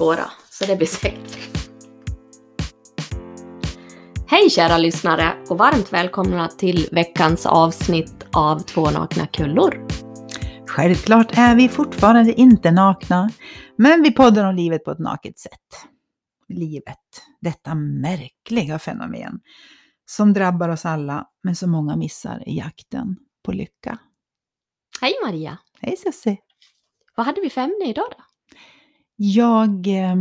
båda, så det blir säkert. Hej kära lyssnare och varmt välkomna till veckans avsnitt av Två nakna kullor. Självklart är vi fortfarande inte nakna, men vi poddar om livet på ett naket sätt. Livet, detta märkliga fenomen som drabbar oss alla, men som många missar i jakten på lycka. Hej Maria! Hej Susie! Vad hade vi för ämne idag då? Jag eh,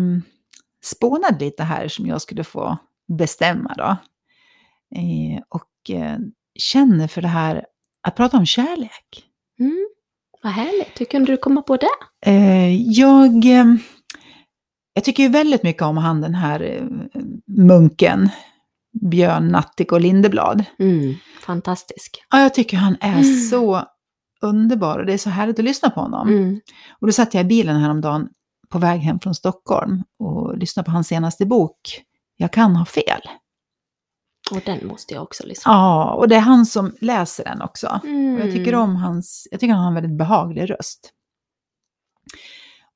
spånade lite här som jag skulle få bestämma då. Eh, och eh, känner för det här att prata om kärlek. Mm, vad härligt, hur kunde du komma på det? Eh, jag, eh, jag tycker ju väldigt mycket om han den här eh, munken, Björn Natthik och Lindeblad. Mm, fantastisk. Ja, jag tycker han är Mm. så underbar och det är så härligt att lyssna på honom. Mm. Och då satt jag i bilen häromdagen på väg hem från Stockholm och lyssnade på hans senaste bok, Jag kan ha fel. Och den måste jag också lyssna Ja, och det är han som läser den också. Mm. Och jag tycker om hans, jag tycker han har en väldigt behaglig röst.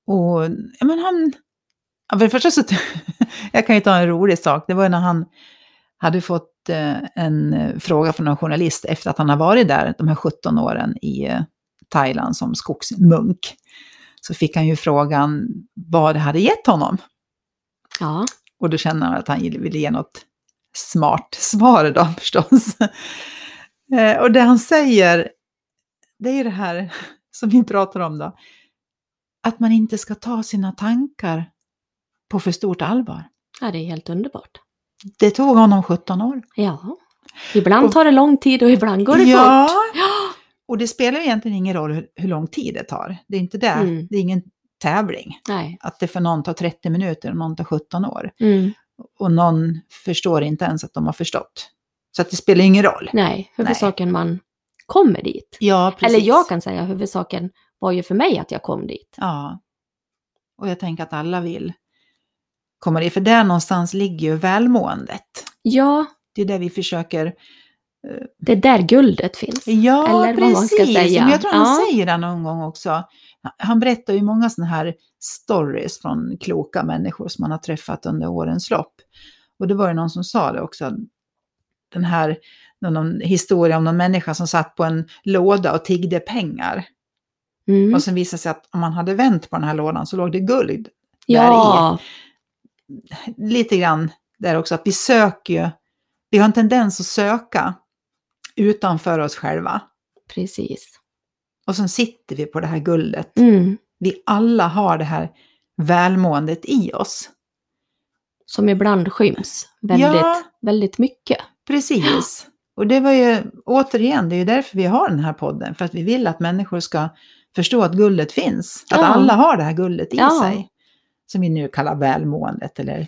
Och ja, men han, för det första så, jag kan ju ta en rolig sak, det var när han hade fått eh, en eh, fråga från en journalist efter att han har varit där de här 17 åren i eh, Thailand som skogsmunk. Så fick han ju frågan vad det hade gett honom. Ja, Och då känner han att han ville ge något smart svar då förstås. Eh, Och det han säger, det är ju det här som vi pratar om då. Att man inte ska ta sina tankar på för stort allvar. ja, det är helt underbart. Det tog honom 17 år. Ja, ibland Och- tar det lång tid och ibland går det ja, fort. Ja, och det spelar egentligen ingen roll hur, hur lång tid det tar. Det är inte det, Mm. det är ingen tävling. nej. Att det för någon tar 30 minuter och någon tar 17 år. Mm, Och någon förstår inte ens att de har förstått. Så att det spelar ingen roll. nej, huvudsaken man kommer dit. Ja, precis. Eller jag kan säga huvudsaken var ju för mig att jag kom dit. Ja. Och jag tänker att alla vill komma dit, för där någonstans ligger ju välmåendet. Ja, Det är där vi försöker... det är där guldet finns. Ja, Eller vad man ska precis. säga. Men jag tror han Ja. säger det någon gång också. Han berättar ju många sådana här stories från kloka människor som han har träffat under årens lopp. Och det var ju någon som sa det också. Den här någon historia om någon människa som satt på en låda och tiggde pengar. Mm. Och sen visade sig att om man hade vänt på den här lådan så låg det guld Ja, lite grann där också, att vi söker ju, vi har en tendens att söka utanför oss själva. precis. Och sen sitter vi på det här guldet. Mm. Vi alla har det här välmåendet i oss. Som ibland skyms väldigt, Ja. väldigt mycket. Precis. Och det var ju, återigen, det är ju därför vi har den här podden. För att vi vill att människor ska förstå att guldet finns. Att Ja. alla har det här guldet i Ja. sig. Som vi nu kallar välmåendet eller...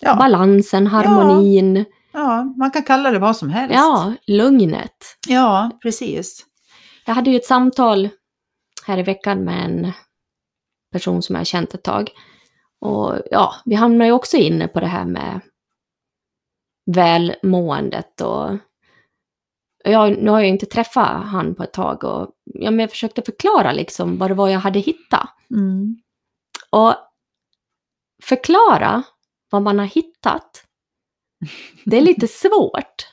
Ja, Balansen, harmonin, ja, man kan kalla det vad som helst. ja, lugnet. Ja, precis. Jag hade ju ett samtal här i veckan med en person som jag har känt ett tag. Och ja, vi hamnar ju också inne på det här med välmåendet och jag, nu har jag inte träffat han på ett tag och ja, men jag försökte förklara liksom vad det var jag hade hittat. Mm. Och förklara vad man har hittat, det är lite svårt.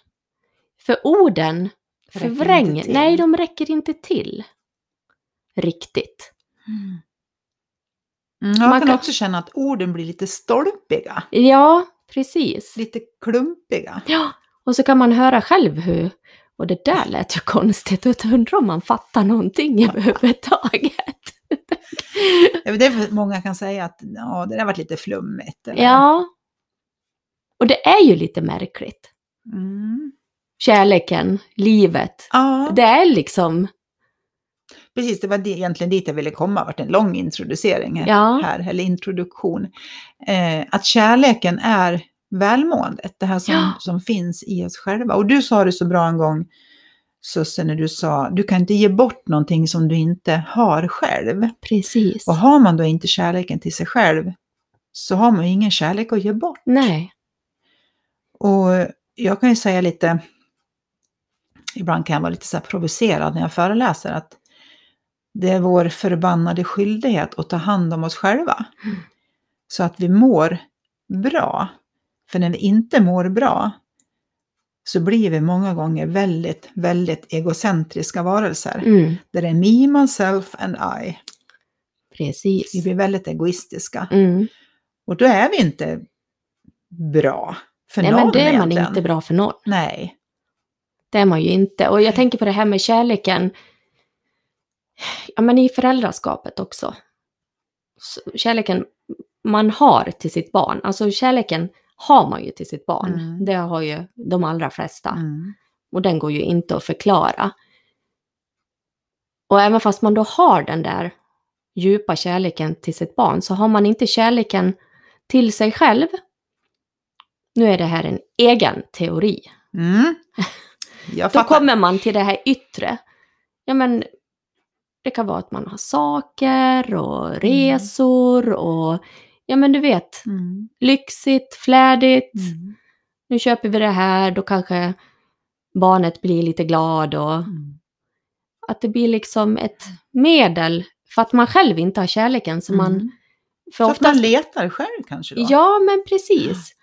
För orden förvränger, nej de räcker inte till. Riktigt. Mm. Mm, jag Man kan också känna att orden blir lite stolpiga, Ja, precis. lite klumpiga. Ja, och så kan man höra själv hur, och det där lät ju konstigt, och jag undrar om man fattar någonting överhuvudtaget. Ja, Det är för många kan säga att ja, det där varit lite flummigt. Eller? Ja. Och det är ju lite märkligt. Mm. Kärleken, livet, ja, det är liksom, precis. Det var det, egentligen dit jag ville komma. Det varit en lång introducering här, Ja. här eller introduktion. Eh, att kärleken är välmåendet, det här som, Ja. som finns i oss själva. Och du sa det så bra en gång, Susse, när du sa du kan inte ge bort någonting som du inte har själv. precis. Och har man då inte kärleken till sig själv så har man ju ingen kärlek att ge bort. Nej. Och jag kan ju säga lite, ibland kan jag vara lite så provocerad när jag föreläser, att det är vår förbannade skyldighet att ta hand om oss själva. Mm. så att vi mår bra. För när vi inte mår bra så blir vi många gånger väldigt, väldigt egocentriska varelser. Mm. Där det är me, myself and I. Precis. Vi blir väldigt egoistiska. Mm. Och då är vi inte bra för Nej, någon men det är man egentligen. inte bra för någon. Nej. Det är man ju inte. Och jag tänker på det här med kärleken. Ja, men i föräldraskapet också. Så Kärleken man har till sitt barn. Alltså kärleken har man ju till sitt barn. Mm. Det har ju de allra flesta. Mm. Och den går ju inte att förklara. Och även fast man då har den där djupa kärleken till sitt barn så har man inte kärleken till sig själv. Nu är det här en egen teori. Mm. Då kommer man till det här yttre. Ja, men det kan vara att man har saker och resor och ja, men du vet, Mm. lyxigt, flärdigt. Mm. Nu köper vi det här, då kanske barnet blir lite glad och Mm. att det blir liksom ett medel för att man själv inte har kärleken som man... Mm. För Så att man oftast, letar själv kanske då? ja, men precis.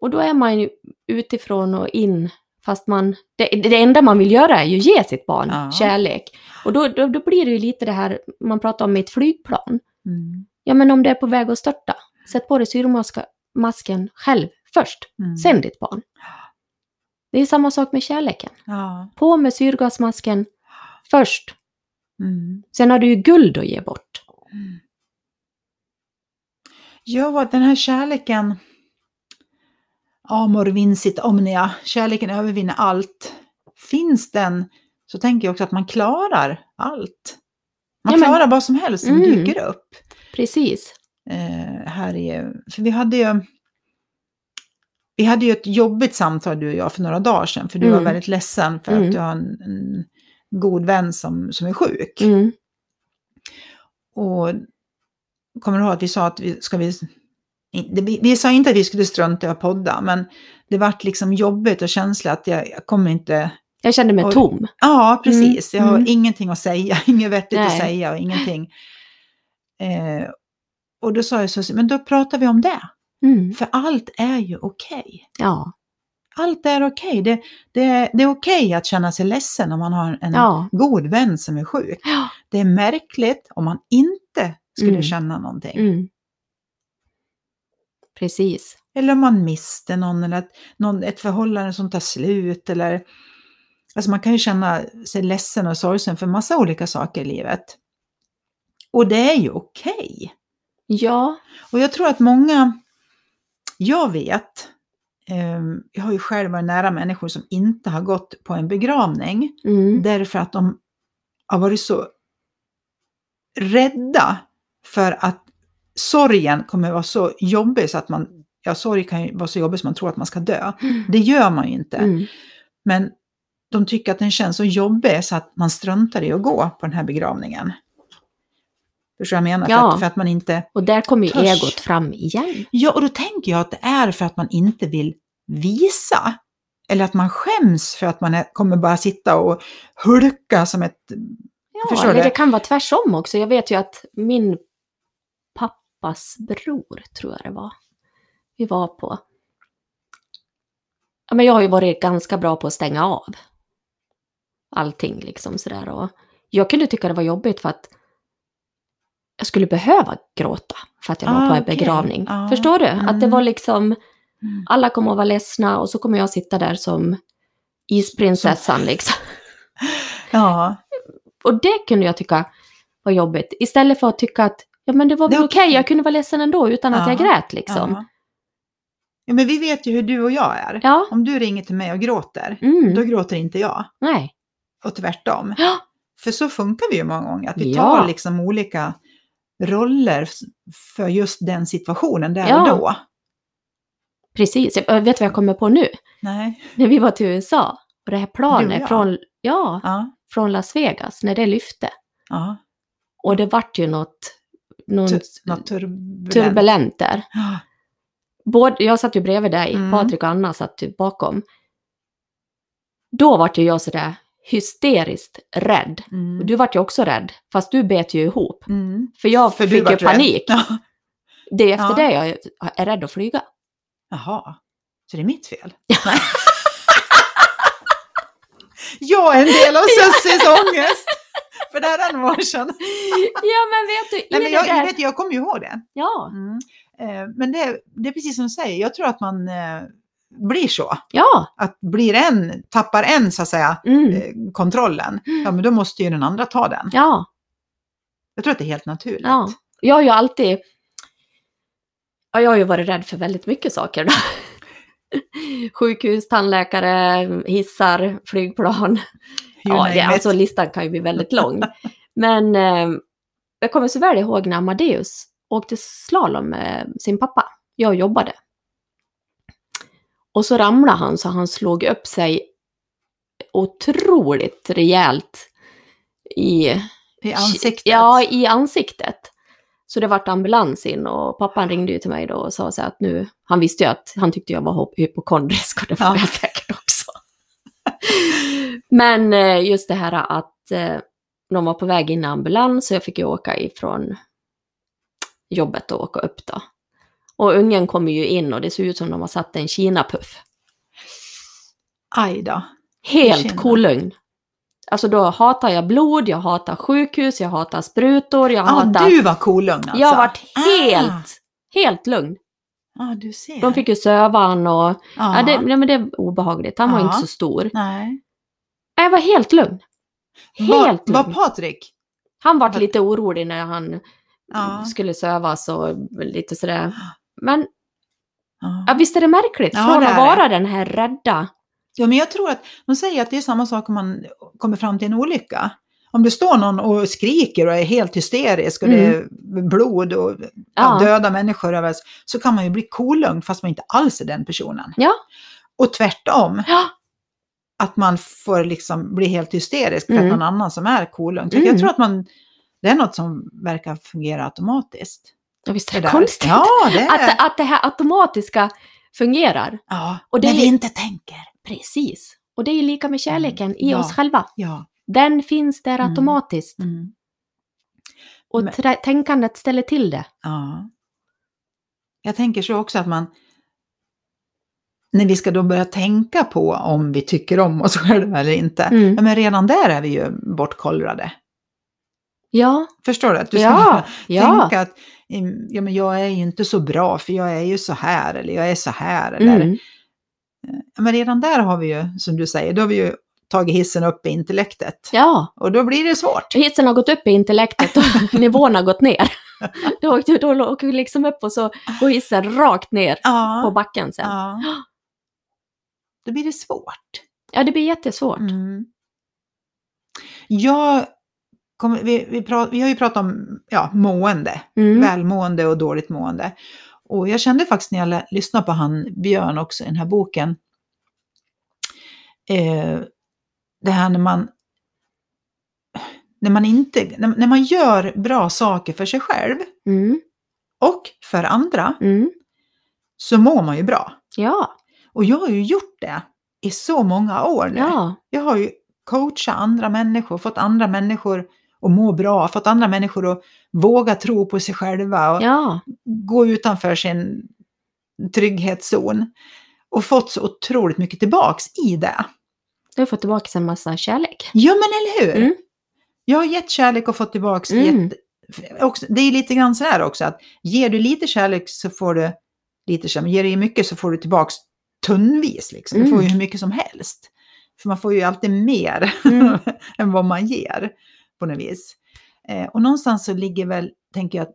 Och då är man ju utifrån och in, fast man... Det, det enda man vill göra är ju ge sitt barn Ja. kärlek. Och då, då, då blir det ju lite det här man pratar om med ett flygplan. Mm. Ja, men om det är på väg att störta, sätt på dig syrmasken själv först, Mm. sen ditt barn. Det är samma sak med kärleken. Ja. På med syrgasmasken först. Mm. Sen har du ju guld att ge bort. Ja, den här kärleken. Amor vincit omnia. Kärleken övervinner allt. Finns den så tänker jag också att man klarar allt. Man Ja, men- klarar vad som helst som Mm. dyker upp. Precis. Eh, här är, för vi hade ju vi hade ju ett jobbigt samtal du och jag för några dagar sedan. För du var Mm. väldigt ledsen för Mm. att du har en, en god vän som, som är sjuk. Mm. Och kommer du ihåg att vi sa att vi ska vi... Vi, vi sa inte att vi skulle strunta i att podda, men det vart liksom jobbigt och känsligt att jag, jag kommer inte... Jag kände mig Oj. tom. Ja, precis. Jag har mm. ingenting att säga, inget vettigt att Nej. säga och ingenting. Eh, och då sa jag så, men då pratar vi om det. Mm. För allt är ju okej. Ja. Allt är okej. Det, det, det är okej att känna sig ledsen om man har en Ja. god vän som är sjuk. Ja. Det är märkligt om man inte skulle Mm. känna någonting. Precis. Eller om man miste någon eller att någon, ett förhållande som tar slut. Eller, alltså man kan ju känna sig ledsen och sorgsen för massa olika saker i livet. Och det är ju okej. Ja. Och jag tror att många, jag vet, eh, jag har ju själv varit nära människor som inte har gått på en begravning Mm. därför att de har varit så rädda för att sorgen kommer vara så jobbig så att man, ja sorg kan ju vara så jobbig så man tror att man ska dö. Det gör man ju inte. Mm. Men de tycker att den känns så jobbig så att man struntar i att gå på den här begravningen. Förstår du vad jag menar? För, Ja. att, för att man inte... Och där kommer ju Törs. egot fram igen. Ja, och då tänker jag att det är för att man inte vill visa. Eller att man skäms för att man är, kommer bara sitta och hulka som ett... Ja, eller det kan vara tvärsom också. Jag vet ju att min pappas bror, tror jag det var, vi var på. Ja, men jag har ju varit ganska bra på att stänga av allting liksom sådär. Och jag kunde tycka det var jobbigt för att jag skulle behöva gråta för att jag var Ah, på en okej. begravning. Ja. Förstår du? Att det var Mm. liksom, Mm. alla kommer att vara ledsna och så kommer jag sitta där som isprinsessan liksom. Ja, Och det kunde jag tycka var jobbigt. Istället för att tycka att ja, men det var väl okej, okej. jag kunde vara ledsen ändå utan att Ja, jag grät liksom. ja. Men vi vet ju hur du och jag är. Ja. Om du ringer till mig och gråter, Mm. då gråter inte jag. Nej. Och tvärtom. Ja. För så funkar vi ju många gånger, att vi Ja. tar liksom olika roller för just den situationen där Ja. och då. Precis. Jag vet vad jag kommer på nu? Nej. När vi var till USA och det här planet från, ja, från Las Vegas, när det lyfte. Och det vart ju något, Något turbulent. turbulent där. Både, jag satt ju bredvid dig, Mm. Patrik och Anna satt typ bakom. Då vart ju jag sådär hysteriskt rädd. Och Mm. du vart ju också rädd, fast du bet ju ihop. Mm. För jag För fick ju panik. Ja. Det är efter Ja. det jag är rädd att flyga. Jaha, så det är mitt fel? Jag är en del av Sussis ångest! För det här är några år sedan. ja, men vet du, i Nej, men det jag, där... jag, vet, jag kommer ju ihåg det. Ja, Mm. Eh, men det, är- det är precis som du säger, jag tror att man eh, blir så. ja. Att blir en, tappar en så att säga Mm. eh, kontrollen, ja men då måste ju den andra ta den. Ja, Jag tror att det är helt naturligt. ja. Jag har ju alltid... Ja, jag har ju varit rädd för väldigt mycket saker då. Sjukhus, tandläkare, hissar, flygplan. You Ja, det, alltså listan kan ju bli väldigt lång. Men eh, jag kommer så väl ihåg när Amadeus åkte slalom med sin pappa. Jag jobbade. Och så ramlade han så han slog upp sig otroligt rejält i, I ansiktet. ja, i ansiktet. Så det vart ambulans in och pappan ringde ju till mig då och sa så att nu, han visste ju att han tyckte jag var hy- hypokondrisk och det var Ja. jag säkert också. Men eh, just det här att eh, de var på väg in i ambulans så jag fick ju åka ifrån jobbet och åka upp då. Och ungen kommer ju in och det ser ut som de har satt en kinapuff. Aj då. Helt kolugn. Alltså då hatar jag blod, jag hatar sjukhus, jag hatar sprutor, jag Ja, hatar... du var kolugn alltså? Jag varit helt, Ah. helt lugn. Ja, du ser. De fick ju söva han och... ja. Ja, det, nej, men det är obehagligt. Han var Ja. inte så stor. Nej. Jag var helt lugn. Var, Helt var lugn. Patrik? Han var lite orolig när han Ja. skulle sövas och lite sådär. Men ja. ja, visst är det märkligt? Ja, Från det att vara den här rädda. Ja, men jag tror att de säger att det är samma sak om man kommer fram till en olycka. Om det står någon och skriker och är helt hysterisk och det är blod och Mm. Ja. döda människor över så kan man ju bli kolugn fast man inte alls är den personen. Ja. Och tvärtom, Ja, att man får liksom bli helt hysterisk för Mm. att någon annan som är kolugn. Mm. Jag tror att man, det är något som verkar fungera automatiskt. ja visst är Det det konstigt? Ja, det är Att, att det här automatiska fungerar. ja. och det när är- vi inte tänker. Precis. Och det är ju lika med kärleken i Ja. oss själva. Ja. Den finns där Mm. automatiskt. Mm. Och Men- tänkandet ställer till det. Ja. Jag tänker så också att man, när vi ska då börja tänka på om vi tycker om oss själva eller inte, Mm. men redan där är vi ju bortkollrade. Ja, Förstår du? Att du ska ja, tänka att mm, ja, men jag är ju inte så bra för jag är ju så här eller jag är så här. Eller, Mm. ja, men redan där har vi ju, som du säger, då har vi ju tagit hissen upp i intellektet. ja. Och då blir det svårt. Hissen har gått upp i intellektet och nivån har gått ner. Då åker vi liksom upp och så går hissen rakt ner på Ja. backen sen. ja. Då blir det svårt. Ja, det blir jättesvårt. Mm. Jag kommer, vi, vi, pra, vi har ju pratat om ja, mående, Mm. välmående och dåligt mående. Och jag kände faktiskt när jag lyssnade på han Björn också i den här boken, eh, det här när man, när man inte, när, när man gör bra saker för sig själv Mm. och för andra, Mm. så mår man ju bra. Ja, Och jag har ju gjort det i så många år nu. ja, Jag har ju coachat andra människor, fått andra människor att må bra, fått andra människor att våga tro på sig själva och ja. gå utanför sin trygghetszon. Och fått så otroligt mycket tillbaks i det. Du har fått tillbaka en massa kärlek. Ja men eller hur! Mm. Jag har gett kärlek och fått tillbaks. Mm. Gett, också, det är lite grann sådär också att ger du lite kärlek så får du lite kärlek, ger du mycket så får du tillbaks tunnvis. Liksom. Du Mm. får ju hur mycket som helst. För man får ju alltid mer Mm. än vad man ger på något vis. Eh, och någonstans så ligger väl, tänker jag,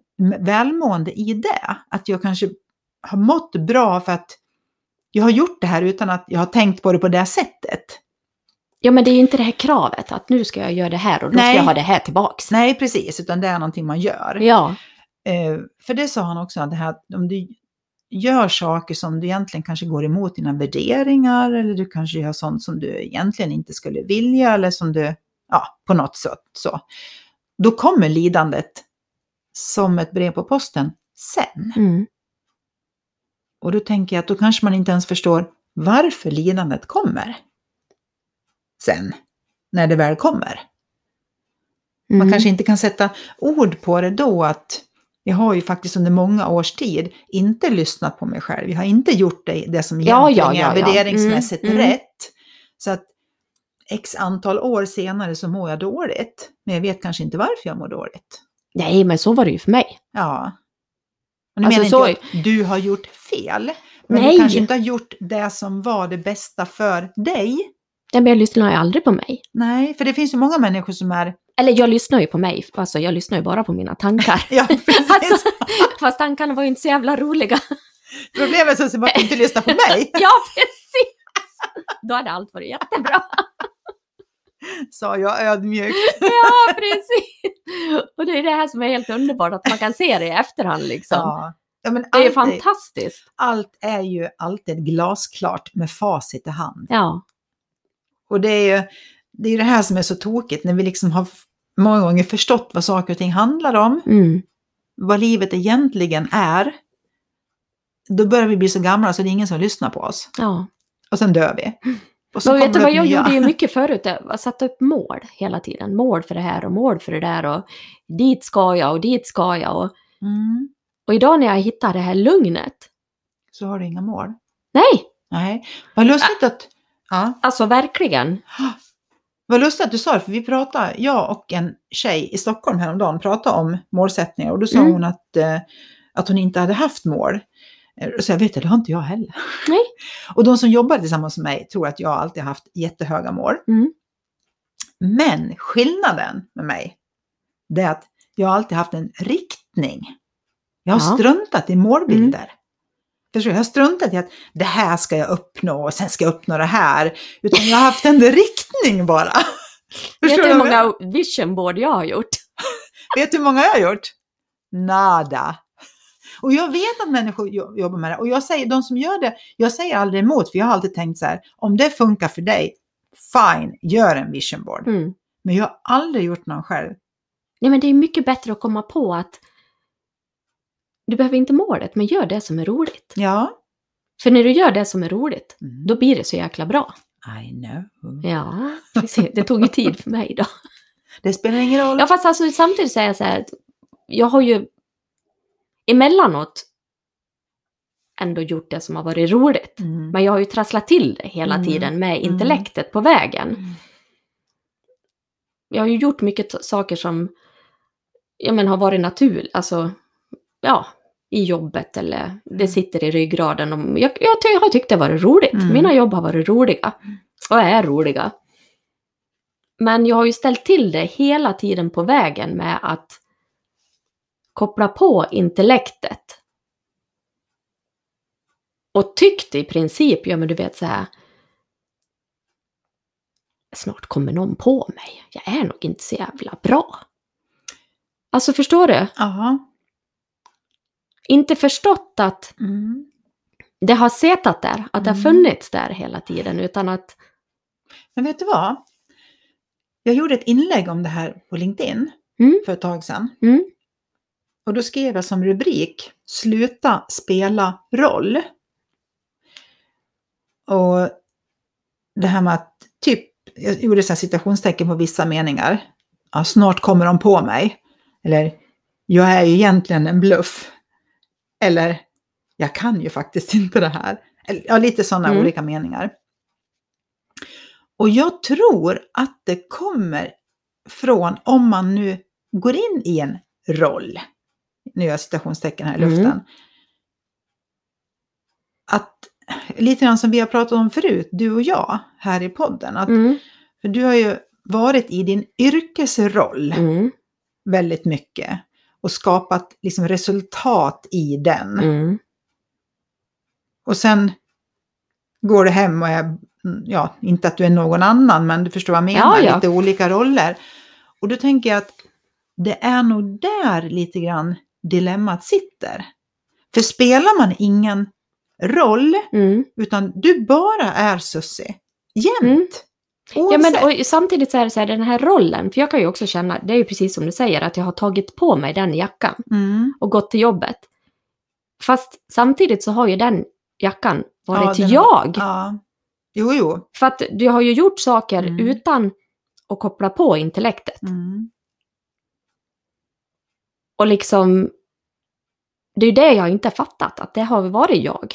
välmående i det. Att jag kanske har mått bra för att jag har gjort det här utan att jag har tänkt på det på det sättet. Ja, men det är ju inte det här kravet att nu ska jag göra det här och då Nej. ska jag ha det här tillbaks. Nej, precis, utan det är någonting man gör. Ja, Eh, för det sa han också, att det här, om du gör saker som du egentligen kanske går emot dina värderingar eller du kanske gör sånt som du egentligen inte skulle vilja eller som du, ja, på något sätt så. Då kommer lidandet som ett brev på posten sen. mm. Och då tänker jag att då kanske man inte ens förstår varför lidandet kommer sen, när det väl kommer. Man Mm. kanske inte kan sätta ord på det då att jag har ju faktiskt under många års tid inte lyssnat på mig själv. Jag har inte gjort det, det som Ja, egentligen ja, ja, är ja. värderingsmässigt Mm, mm. rätt. Så att x antal år senare så mår jag dåligt. Men jag vet kanske inte varför jag mår dåligt. Nej, men så var det ju för mig. Ja. Och nu Alltså, menar inte att du har gjort fel. Men Nej. du kanske inte har gjort det som var det bästa för dig. Nej, men jag lyssnar ju aldrig på mig. Nej, för det finns ju många människor som är... Eller jag lyssnar ju på mig, alltså jag lyssnar ju bara på mina tankar. Ja, precis. Alltså, fast tankarna var ju inte så jävla roliga. Problemet är att du inte lyssnar på mig, Ja, precis! Då hade allt varit jättebra. Sa jag ödmjukt. Ja, precis! Och det är det här som är helt underbart, att man kan se det i efterhand liksom. Ja. Ja, Det är allt, fantastiskt. allt är ju alltid glasklart med facit i hand. Ja. Och det är ju det, är det här som är så tokigt, när vi liksom har många gånger förstått vad saker och ting handlar om, Mm. vad livet egentligen är. Då börjar vi bli så gamla så det är ingen som lyssnar på oss. ja. Och sen dör vi. Och så Men vet du vad jag nya. gjorde ju mycket förut? Jag satte upp mål hela tiden. Mål för det här och mål för det där och dit ska jag och dit ska jag. Och, Mm. och idag när jag hittar det här lugnet, Så har du inga mål. nej, Nej. Vad lustigt att... Ja. alltså verkligen. Vad lustigt att du sa det, för vi pratade, jag och en tjej i Stockholm häromdagen pratade om målsättningar och då sa Mm. hon att, eh, att hon inte hade haft mål. Eh, så jag vet det, det har inte jag heller. Nej. Och de som jobbar tillsammans med mig tror att jag alltid har haft jättehöga mål. Mm. Men skillnaden med mig, det är att jag har alltid haft en riktning. Jag har Ja. Mm. struntat i målbilder. Förstår du? Jag har struntat i att det här ska jag uppnå och sen ska jag uppnå det här. Utan jag har haft en riktning bara. Vet Förstår du hur många vision board jag har gjort? Vet du hur många jag har gjort? Nada. Och jag vet att människor jo- jobbar med det. Och jag säger, de som gör det, jag säger aldrig emot, för jag har alltid tänkt så här, om det funkar för dig, fine, gör en vision board. Mm. Men jag har aldrig gjort någon själv. Nej, men det är mycket bättre att komma på att du behöver inte målet, men gör det som är roligt. Ja. För när du gör det som är roligt, Mm. då blir det så jäkla bra. I know. Ja, precis. det tog ju tid för mig då. Det spelar ingen roll. Ja, fast alltså, samtidigt säger jag så här, jag har ju emellanåt ändå gjort det som har varit roligt. Mm. Men jag har ju trasslat till det hela Mm. tiden med Mm. intellektet på vägen. Mm. Jag har ju gjort mycket saker som ja, men har varit naturligt, alltså ja, i jobbet eller det sitter i ryggraden. Och jag, jag, jag har tyckt det varit roligt. Mm. Mina jobb har varit roliga och är roliga. Men jag har ju ställt till det hela tiden på vägen med att koppla på intellektet. Och tyckte i princip, ja men du vet så här. Snart kommer någon på mig. Jag är nog inte så jävla bra. Alltså förstår du? Ja. Inte förstått att Mm. det har setat där, att det har Mm. funnits där hela tiden, utan att... Men vet du vad? Jag gjorde ett inlägg om det här på LinkedIn Mm. för ett tag sedan. Mm, Och då skrev jag som rubrik Sluta spela roll. Och det här med att typ, jag gjorde så här citationstecken på vissa meningar. Ja, snart kommer de på mig. Eller, jag är ju egentligen en bluff. Eller, jag kan ju faktiskt inte det här. Eller, ja, lite sådana Mm. olika meningar. Och jag tror att det kommer från om man nu går in i en roll. Nu gör jag citationstecken här i Mm. luften. Att lite grann som vi har pratat om förut, du och jag här i podden. Att, mm, För du har ju varit i din yrkesroll mm, väldigt mycket och skapat liksom resultat i den. mm, Och sen går du hem och är, mm, ja, inte att du är någon annan, men du förstår vad jag menar, Ja, ja. lite olika roller. Och då tänker jag att det är nog där lite grann dilemmat sitter. För spelar man ingen roll, mm. utan du bara är Sussie, jämt. Mm. Ja, men och samtidigt så är det så här, den här rollen, för jag kan ju också känna, det är ju precis som du säger, att jag har tagit på mig den jackan mm. och gått till jobbet. Fast samtidigt så har ju den jackan varit den- jag. Ja. Jo, jo. För att du har ju gjort saker Mm. utan att koppla på intellektet. Mm. Och liksom det är det jag inte har fattat, att det har varit jag.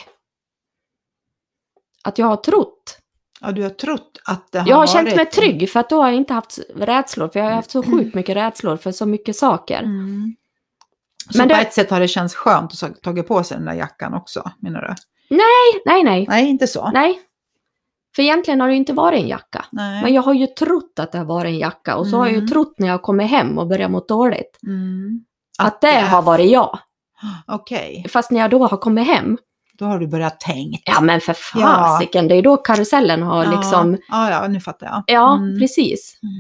Att jag har trott. Ja, du har trott att det har Jag har varit... känt mig trygg för att då har jag inte haft rädslor. För jag har haft så sjukt mycket rädslor för så mycket saker. Mm. Så Men på det- ett sätt har det känts skönt att tagit på sig den där jackan också, menar du? Nej, nej, Nej, inte så. nej. För egentligen har det ju inte varit en jacka. Nej. Men jag har ju trott att det har varit en jacka. Och så har jag ju Mm. trott när jag kommer hem och börjar må dåligt. Mm. Att det har varit jag. Okej, Fast när jag då har kommit hem. då har du börjat tänkt. Ja men för fasiken, det är då karusellen har liksom... Ja, ja, nu fattar jag. Ja, Mm. precis. Mm.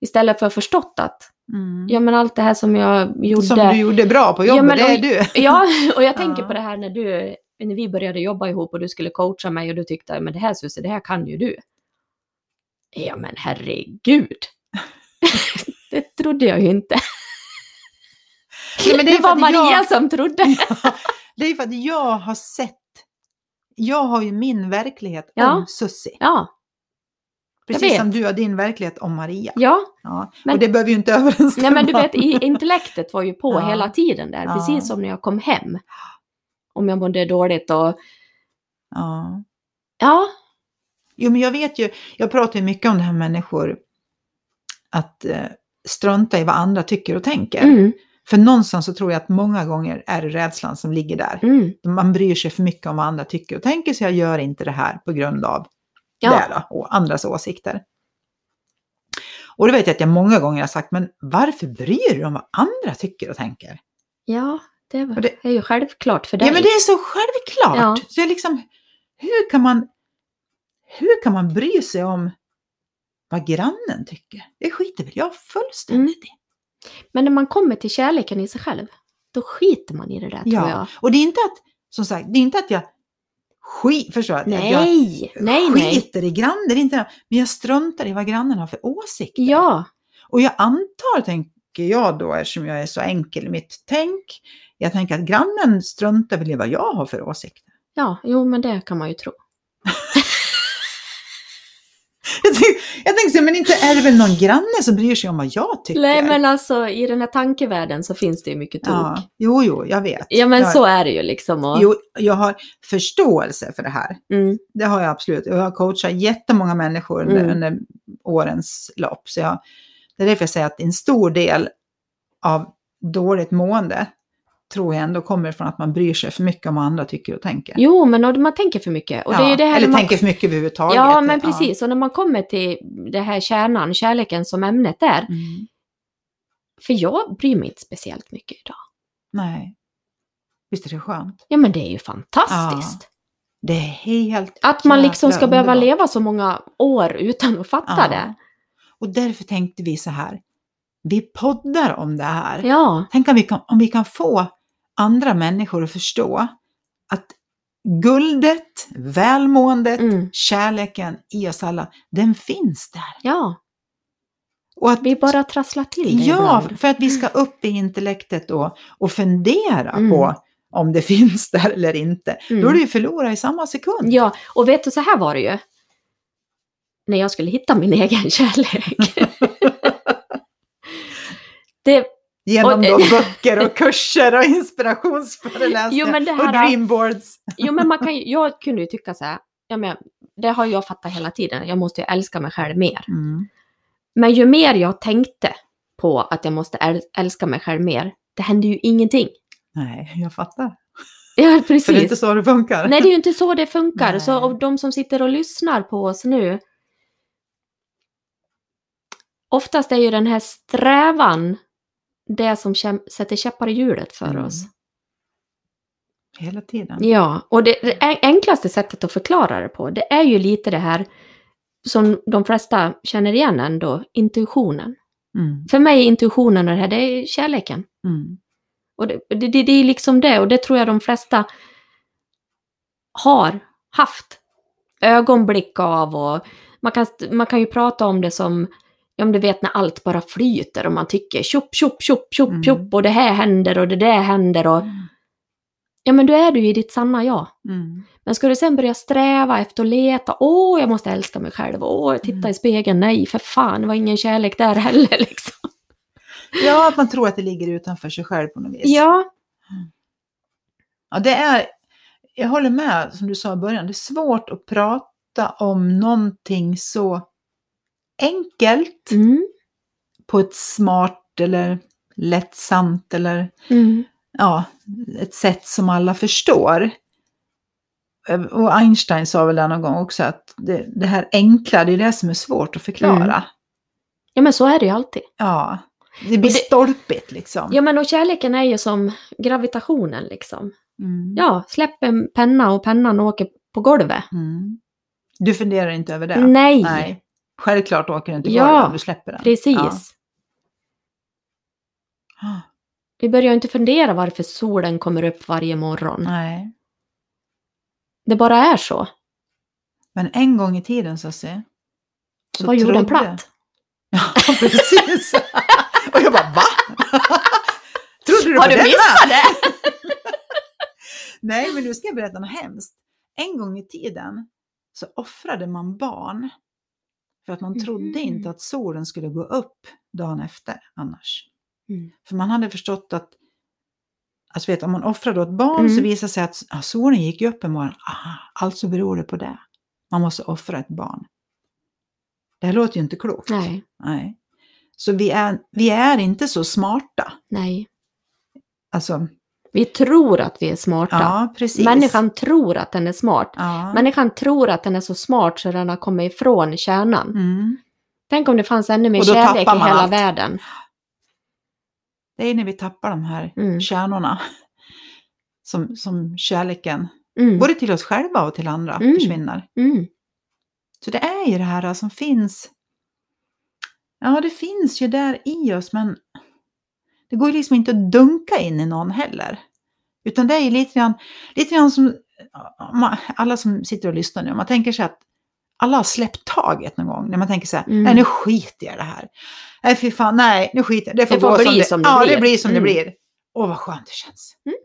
Istället för förstått att, Mm. ja men allt det här som jag gjorde. Som du gjorde bra på jobbet, Ja, men det är du. Ja, och jag tänker Ja. på det här när du, när vi började jobba ihop och du skulle coacha mig och du tyckte, men det här Susie, det här kan ju du. Ja men herregud. det trodde jag ju inte. Nej, men Det, för var Maria jag- som trodde. Det är för att jag har sett, jag har ju min verklighet Ja. om Sussi. Ja, Precis som du har din verklighet om Maria. ja. Ja. Men- och det behöver ju inte överensstämma. Nej men du vet, intellektet var ju på Ja. hela tiden där, Ja. precis som när jag kom hem. Om jag mådde dåligt och, Ja. ja, Jo, men jag vet ju, jag pratar ju mycket om det här med människor, att eh, strunta i vad andra tycker och tänker. mm, För någonstans så tror jag att många gånger är det rädslan som ligger där. mm, Man bryr sig för mycket om vad andra tycker och tänker, så jag gör inte det här på grund av Ja. det då, och andras åsikter. Och det vet jag att jag många gånger har sagt, men varför bryr du dig om vad andra tycker och tänker? ja, det, var, det- är ju självklart för dig. Ja, men det är så självklart. Ja. Så jag liksom, hur kan man, hur kan man bry sig om vad grannen tycker? Det skiter väl jag fullständigt i. Men när man kommer till kärleken i sig själv, då skiter man i det där tror jag. Ja, och det är inte att, som sagt, det är inte att jag skit, förstår? Att jag Nej, nej, nej. skiter i grannen, det är inte. Men jag struntar i vad grannen har för åsikter. Ja, Och jag antar, tänker jag då, eftersom jag är så enkel i mitt tänk, jag tänker att grannen struntar väl i vad jag har för åsikter. ja, jo men det kan man ju tro. Jag så, men inte är det väl någon granne som bryr sig om vad jag tycker? Nej men alltså i den här tankevärlden så finns det ju mycket tok. ja, Ja, jo, jo, jag vet. men jag, så är det ju liksom. Och, Jo, jag har förståelse för det här. mm, Det har jag absolut. Jag har coachat jättemånga människor under, Mm. under årens lopp. Så jag, det är därför jag säger att en stor del av dåligt mående tror jag ändå kommer från att man bryr sig för mycket om vad andra tycker och tänker. jo men och man tänker för mycket. Och det är det här eller man, tänker för mycket överhuvudtaget. Ja men precis, och när man kommer till det här kärnan, kärleken som ämnet är. Mm. För jag bryr mig inte speciellt mycket idag. Nej. Visst är det skönt? Ja men det är ju fantastiskt. Det är helt Att man liksom ska behöva underbart. leva så många år utan att fatta Ja. det. Och därför tänkte vi så här. Vi poddar om det här. Ja, Tänk om vi, kan, om vi kan få andra människor att förstå att guldet, välmåendet, mm, kärleken i oss alla, den finns där. ja. Och att, Vi bara trasslar till det ja, ibland. för att vi ska upp i intellektet då och fundera Mm. på om det finns där eller inte. Mm. Då är det ju förlora i samma sekund. Ja, och vet du, så här var det ju. När jag skulle hitta min egen kärlek. det, Genom Och- då böcker och kurser och inspirationsföreläsningar Jo, men det och här- dreamboards. jo, men man kan, jag kunde ju tycka så här, ja, men, det har jag fattat hela tiden, jag måste ju älska mig själv mer. Mm. Men ju mer jag tänkte på att jag måste äl- älska mig själv mer, det hände ju ingenting. Nej, jag fattar. Ja, För det är inte precis. så det funkar. Nej, det är ju inte så det funkar. Nej. Så och de som sitter och lyssnar på oss nu, oftast är ju den här strävan det som sätter käppar i hjulet för Mm. oss. Hela tiden. Ja, och det, det en- enklaste sättet att förklara det på, det är ju lite det här som de flesta känner igen ändå, intuitionen. Mm. För mig är intuitionen och det här, det är kärleken. Mm. Och det, det, det, det är liksom det, och det tror jag de flesta har haft ögonblick av. Och man, kan, man kan ju prata om det som, men du vet när allt bara flyter och man tycker tjopp, tjopp, tjopp, tjopp, Mm. tjopp och det här händer och det där händer och ja men då är du ju i ditt sanna jag. Mm. Men ska du sen börja sträva efter att leta, åh jag måste älska mig själv, åh titta Mm. i spegeln, nej för fan det var ingen kärlek där heller liksom. Ja, att man tror att det ligger utanför sig själv på något vis. Ja, Ja, det är, jag håller med som du sa i början, det är svårt att prata om någonting så enkelt Mm. på ett smart eller lättsamt eller Mm. ja, ett sätt som alla förstår. Och Einstein sa väl det någon gång också att det, det här enkla, det är det som är svårt att förklara. Mm. Ja, men så är det ju alltid. Ja, det blir det- stolpigt liksom. Ja, men och kärleken är ju som gravitationen liksom. Mm. Ja, släpp en penna och pennan åker på golvet. Mm. Du funderar inte över det? Nej, Nej. Självklart åker den till Ja, om du släpper den. precis. Ja. Vi börjar inte fundera varför solen kommer upp varje morgon. Nej. Det bara är så. Men en gång i tiden så se. så Var jorden trodde- platt? Ja, precis. Och jag bara, va? Trodde du Har du missat det? Nej, men nu ska jag berätta något hemskt. En gång i tiden så offrade man barn för att man trodde Mhm. inte att solen skulle gå upp dagen efter annars. Mm. För man hade förstått att alltså vet, om man offrar då ett barn så Mm. visar det sig att ja, solen gick upp en morgon. Aha, alltså beror det på det. Man måste offra ett barn. Det här låter ju inte klokt. Nej, Nej. Så vi är, vi är inte så smarta. nej. Alltså, Vi tror att vi är smarta. ja, precis. Människan tror att den är smart. Ja. Människan tror att den är så smart så den har kommit ifrån kärnan. Mm. Tänk om det fanns ännu mer kärlek i hela allt. världen. Det är när vi tappar de här Mm. kärnorna. Som, som kärleken, Mm. både till oss själva och till andra, Mm. försvinner. Mm. Så det är ju det här som finns. Ja, det finns ju där i oss, men det går ju liksom inte att dunka in i någon heller. Utan det är ju lite grann, lite grann som alla som sitter och lyssnar nu, man tänker sig att alla har släppt taget någon gång. När man tänker så här, Mm. nej nu skiter jag i det här. Nej fy fan, nej nu skiter jag. Det får, Det får gå bli som det, som det ja, blir. det blir som Mm. det blir. Åh vad skönt det känns. Mm.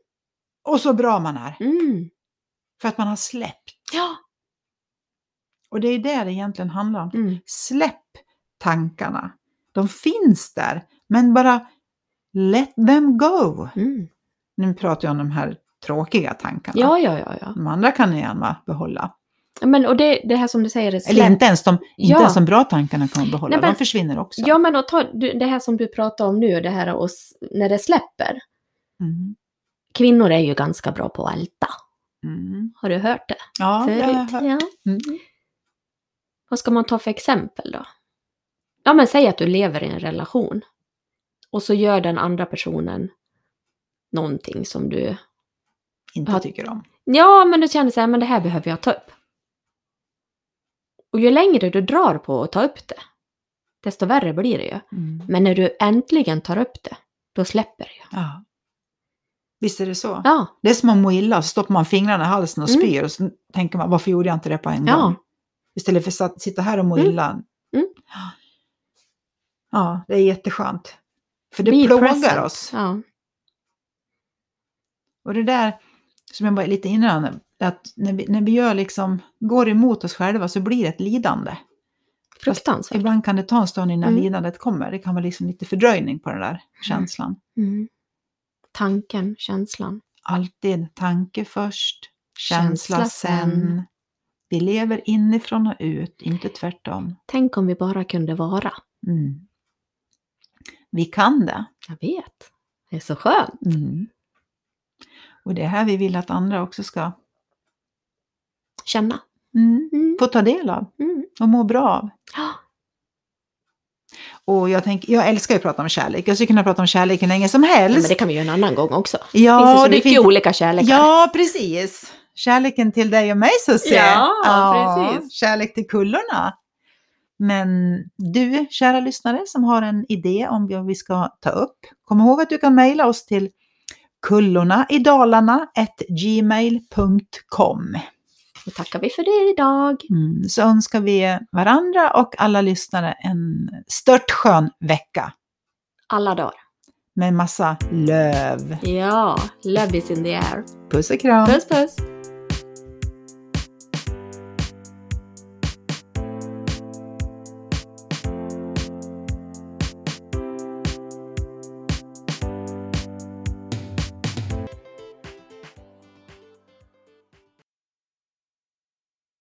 Och så bra man är. Mm. För att man har släppt. Ja. Och det är det det egentligen handlar om. Mm. Släpp tankarna. De finns där, men bara let them go. Mm. Nu pratar jag om de här tråkiga tankarna. Ja, ja, ja, ja. De andra kan ni gärna behålla. Men och det, det här som du säger, är Eller släpp. inte ens de, inte Ja. ens de bra tankarna kan man behålla, Nej, men- de försvinner också. Ja, men och ta, det här som du pratar om nu, det här och, när det släpper. Mm. Kvinnor är ju ganska bra på att älta. Mm. Har du hört det Ja, det har jag förut? hört. Ja. Mm. Vad ska man ta för exempel då? Ja, men säg att du lever i en relation. Och så gör den andra personen någonting som du... Inte Ja. tycker om. Ja, men du känner så här, men det här behöver jag ta upp. Och ju längre du drar på att ta upp det, desto värre blir det ju. Mm. Men när du äntligen tar upp det, då släpper det ju. Ja. Visst är det så? Ja, Det är som att må illa, så stoppar man fingrarna i halsen och Mm. spyr och så tänker man, varför gjorde jag inte det på en Ja. gång? Istället för att sitta här och må Mm. illa. Mm. Ja, det är jätteskönt. För det be plågar present. oss. Ja. Och det där som jag var lite innan, att när vi, när vi gör liksom, går emot oss själva så blir det ett lidande. Fruktansvärt. Ibland kan det ta en stund innan Mm. lidandet kommer. Det kan vara liksom lite fördröjning på den där känslan. Mm. Tanken, känslan. Alltid tanke först, känsla, Känsla sen. sen. Vi lever inifrån och ut, inte tvärtom. Tänk om vi bara kunde vara. Mm. Vi kan det. Jag vet. Det är så skönt. Mm. Och det är här vi vill att andra också ska Känna. mm, Mm. få ta del av Mm. och må bra av. Ja. Och jag, tänker, jag älskar ju att prata om kärlek. Jag skulle kunna prata om kärlek hur länge som Ja, helst. men det kan vi göra en annan gång också. ja, det finns så det mycket finns- olika kärlekar. Ja, precis. Kärleken till dig och mig Susie. Ja, precis. Kärlek till kullorna. Men du, kära lyssnare, som har en idé om vad vi ska ta upp, kom ihåg att du kan mejla oss till kullornaidalarna.gmail.com. Då tackar vi för det idag. Mm, så önskar vi varandra och alla lyssnare en störtskön vecka Alla dagar. med massa löv. Ja, love is in the air. Puss och kram! Puss puss.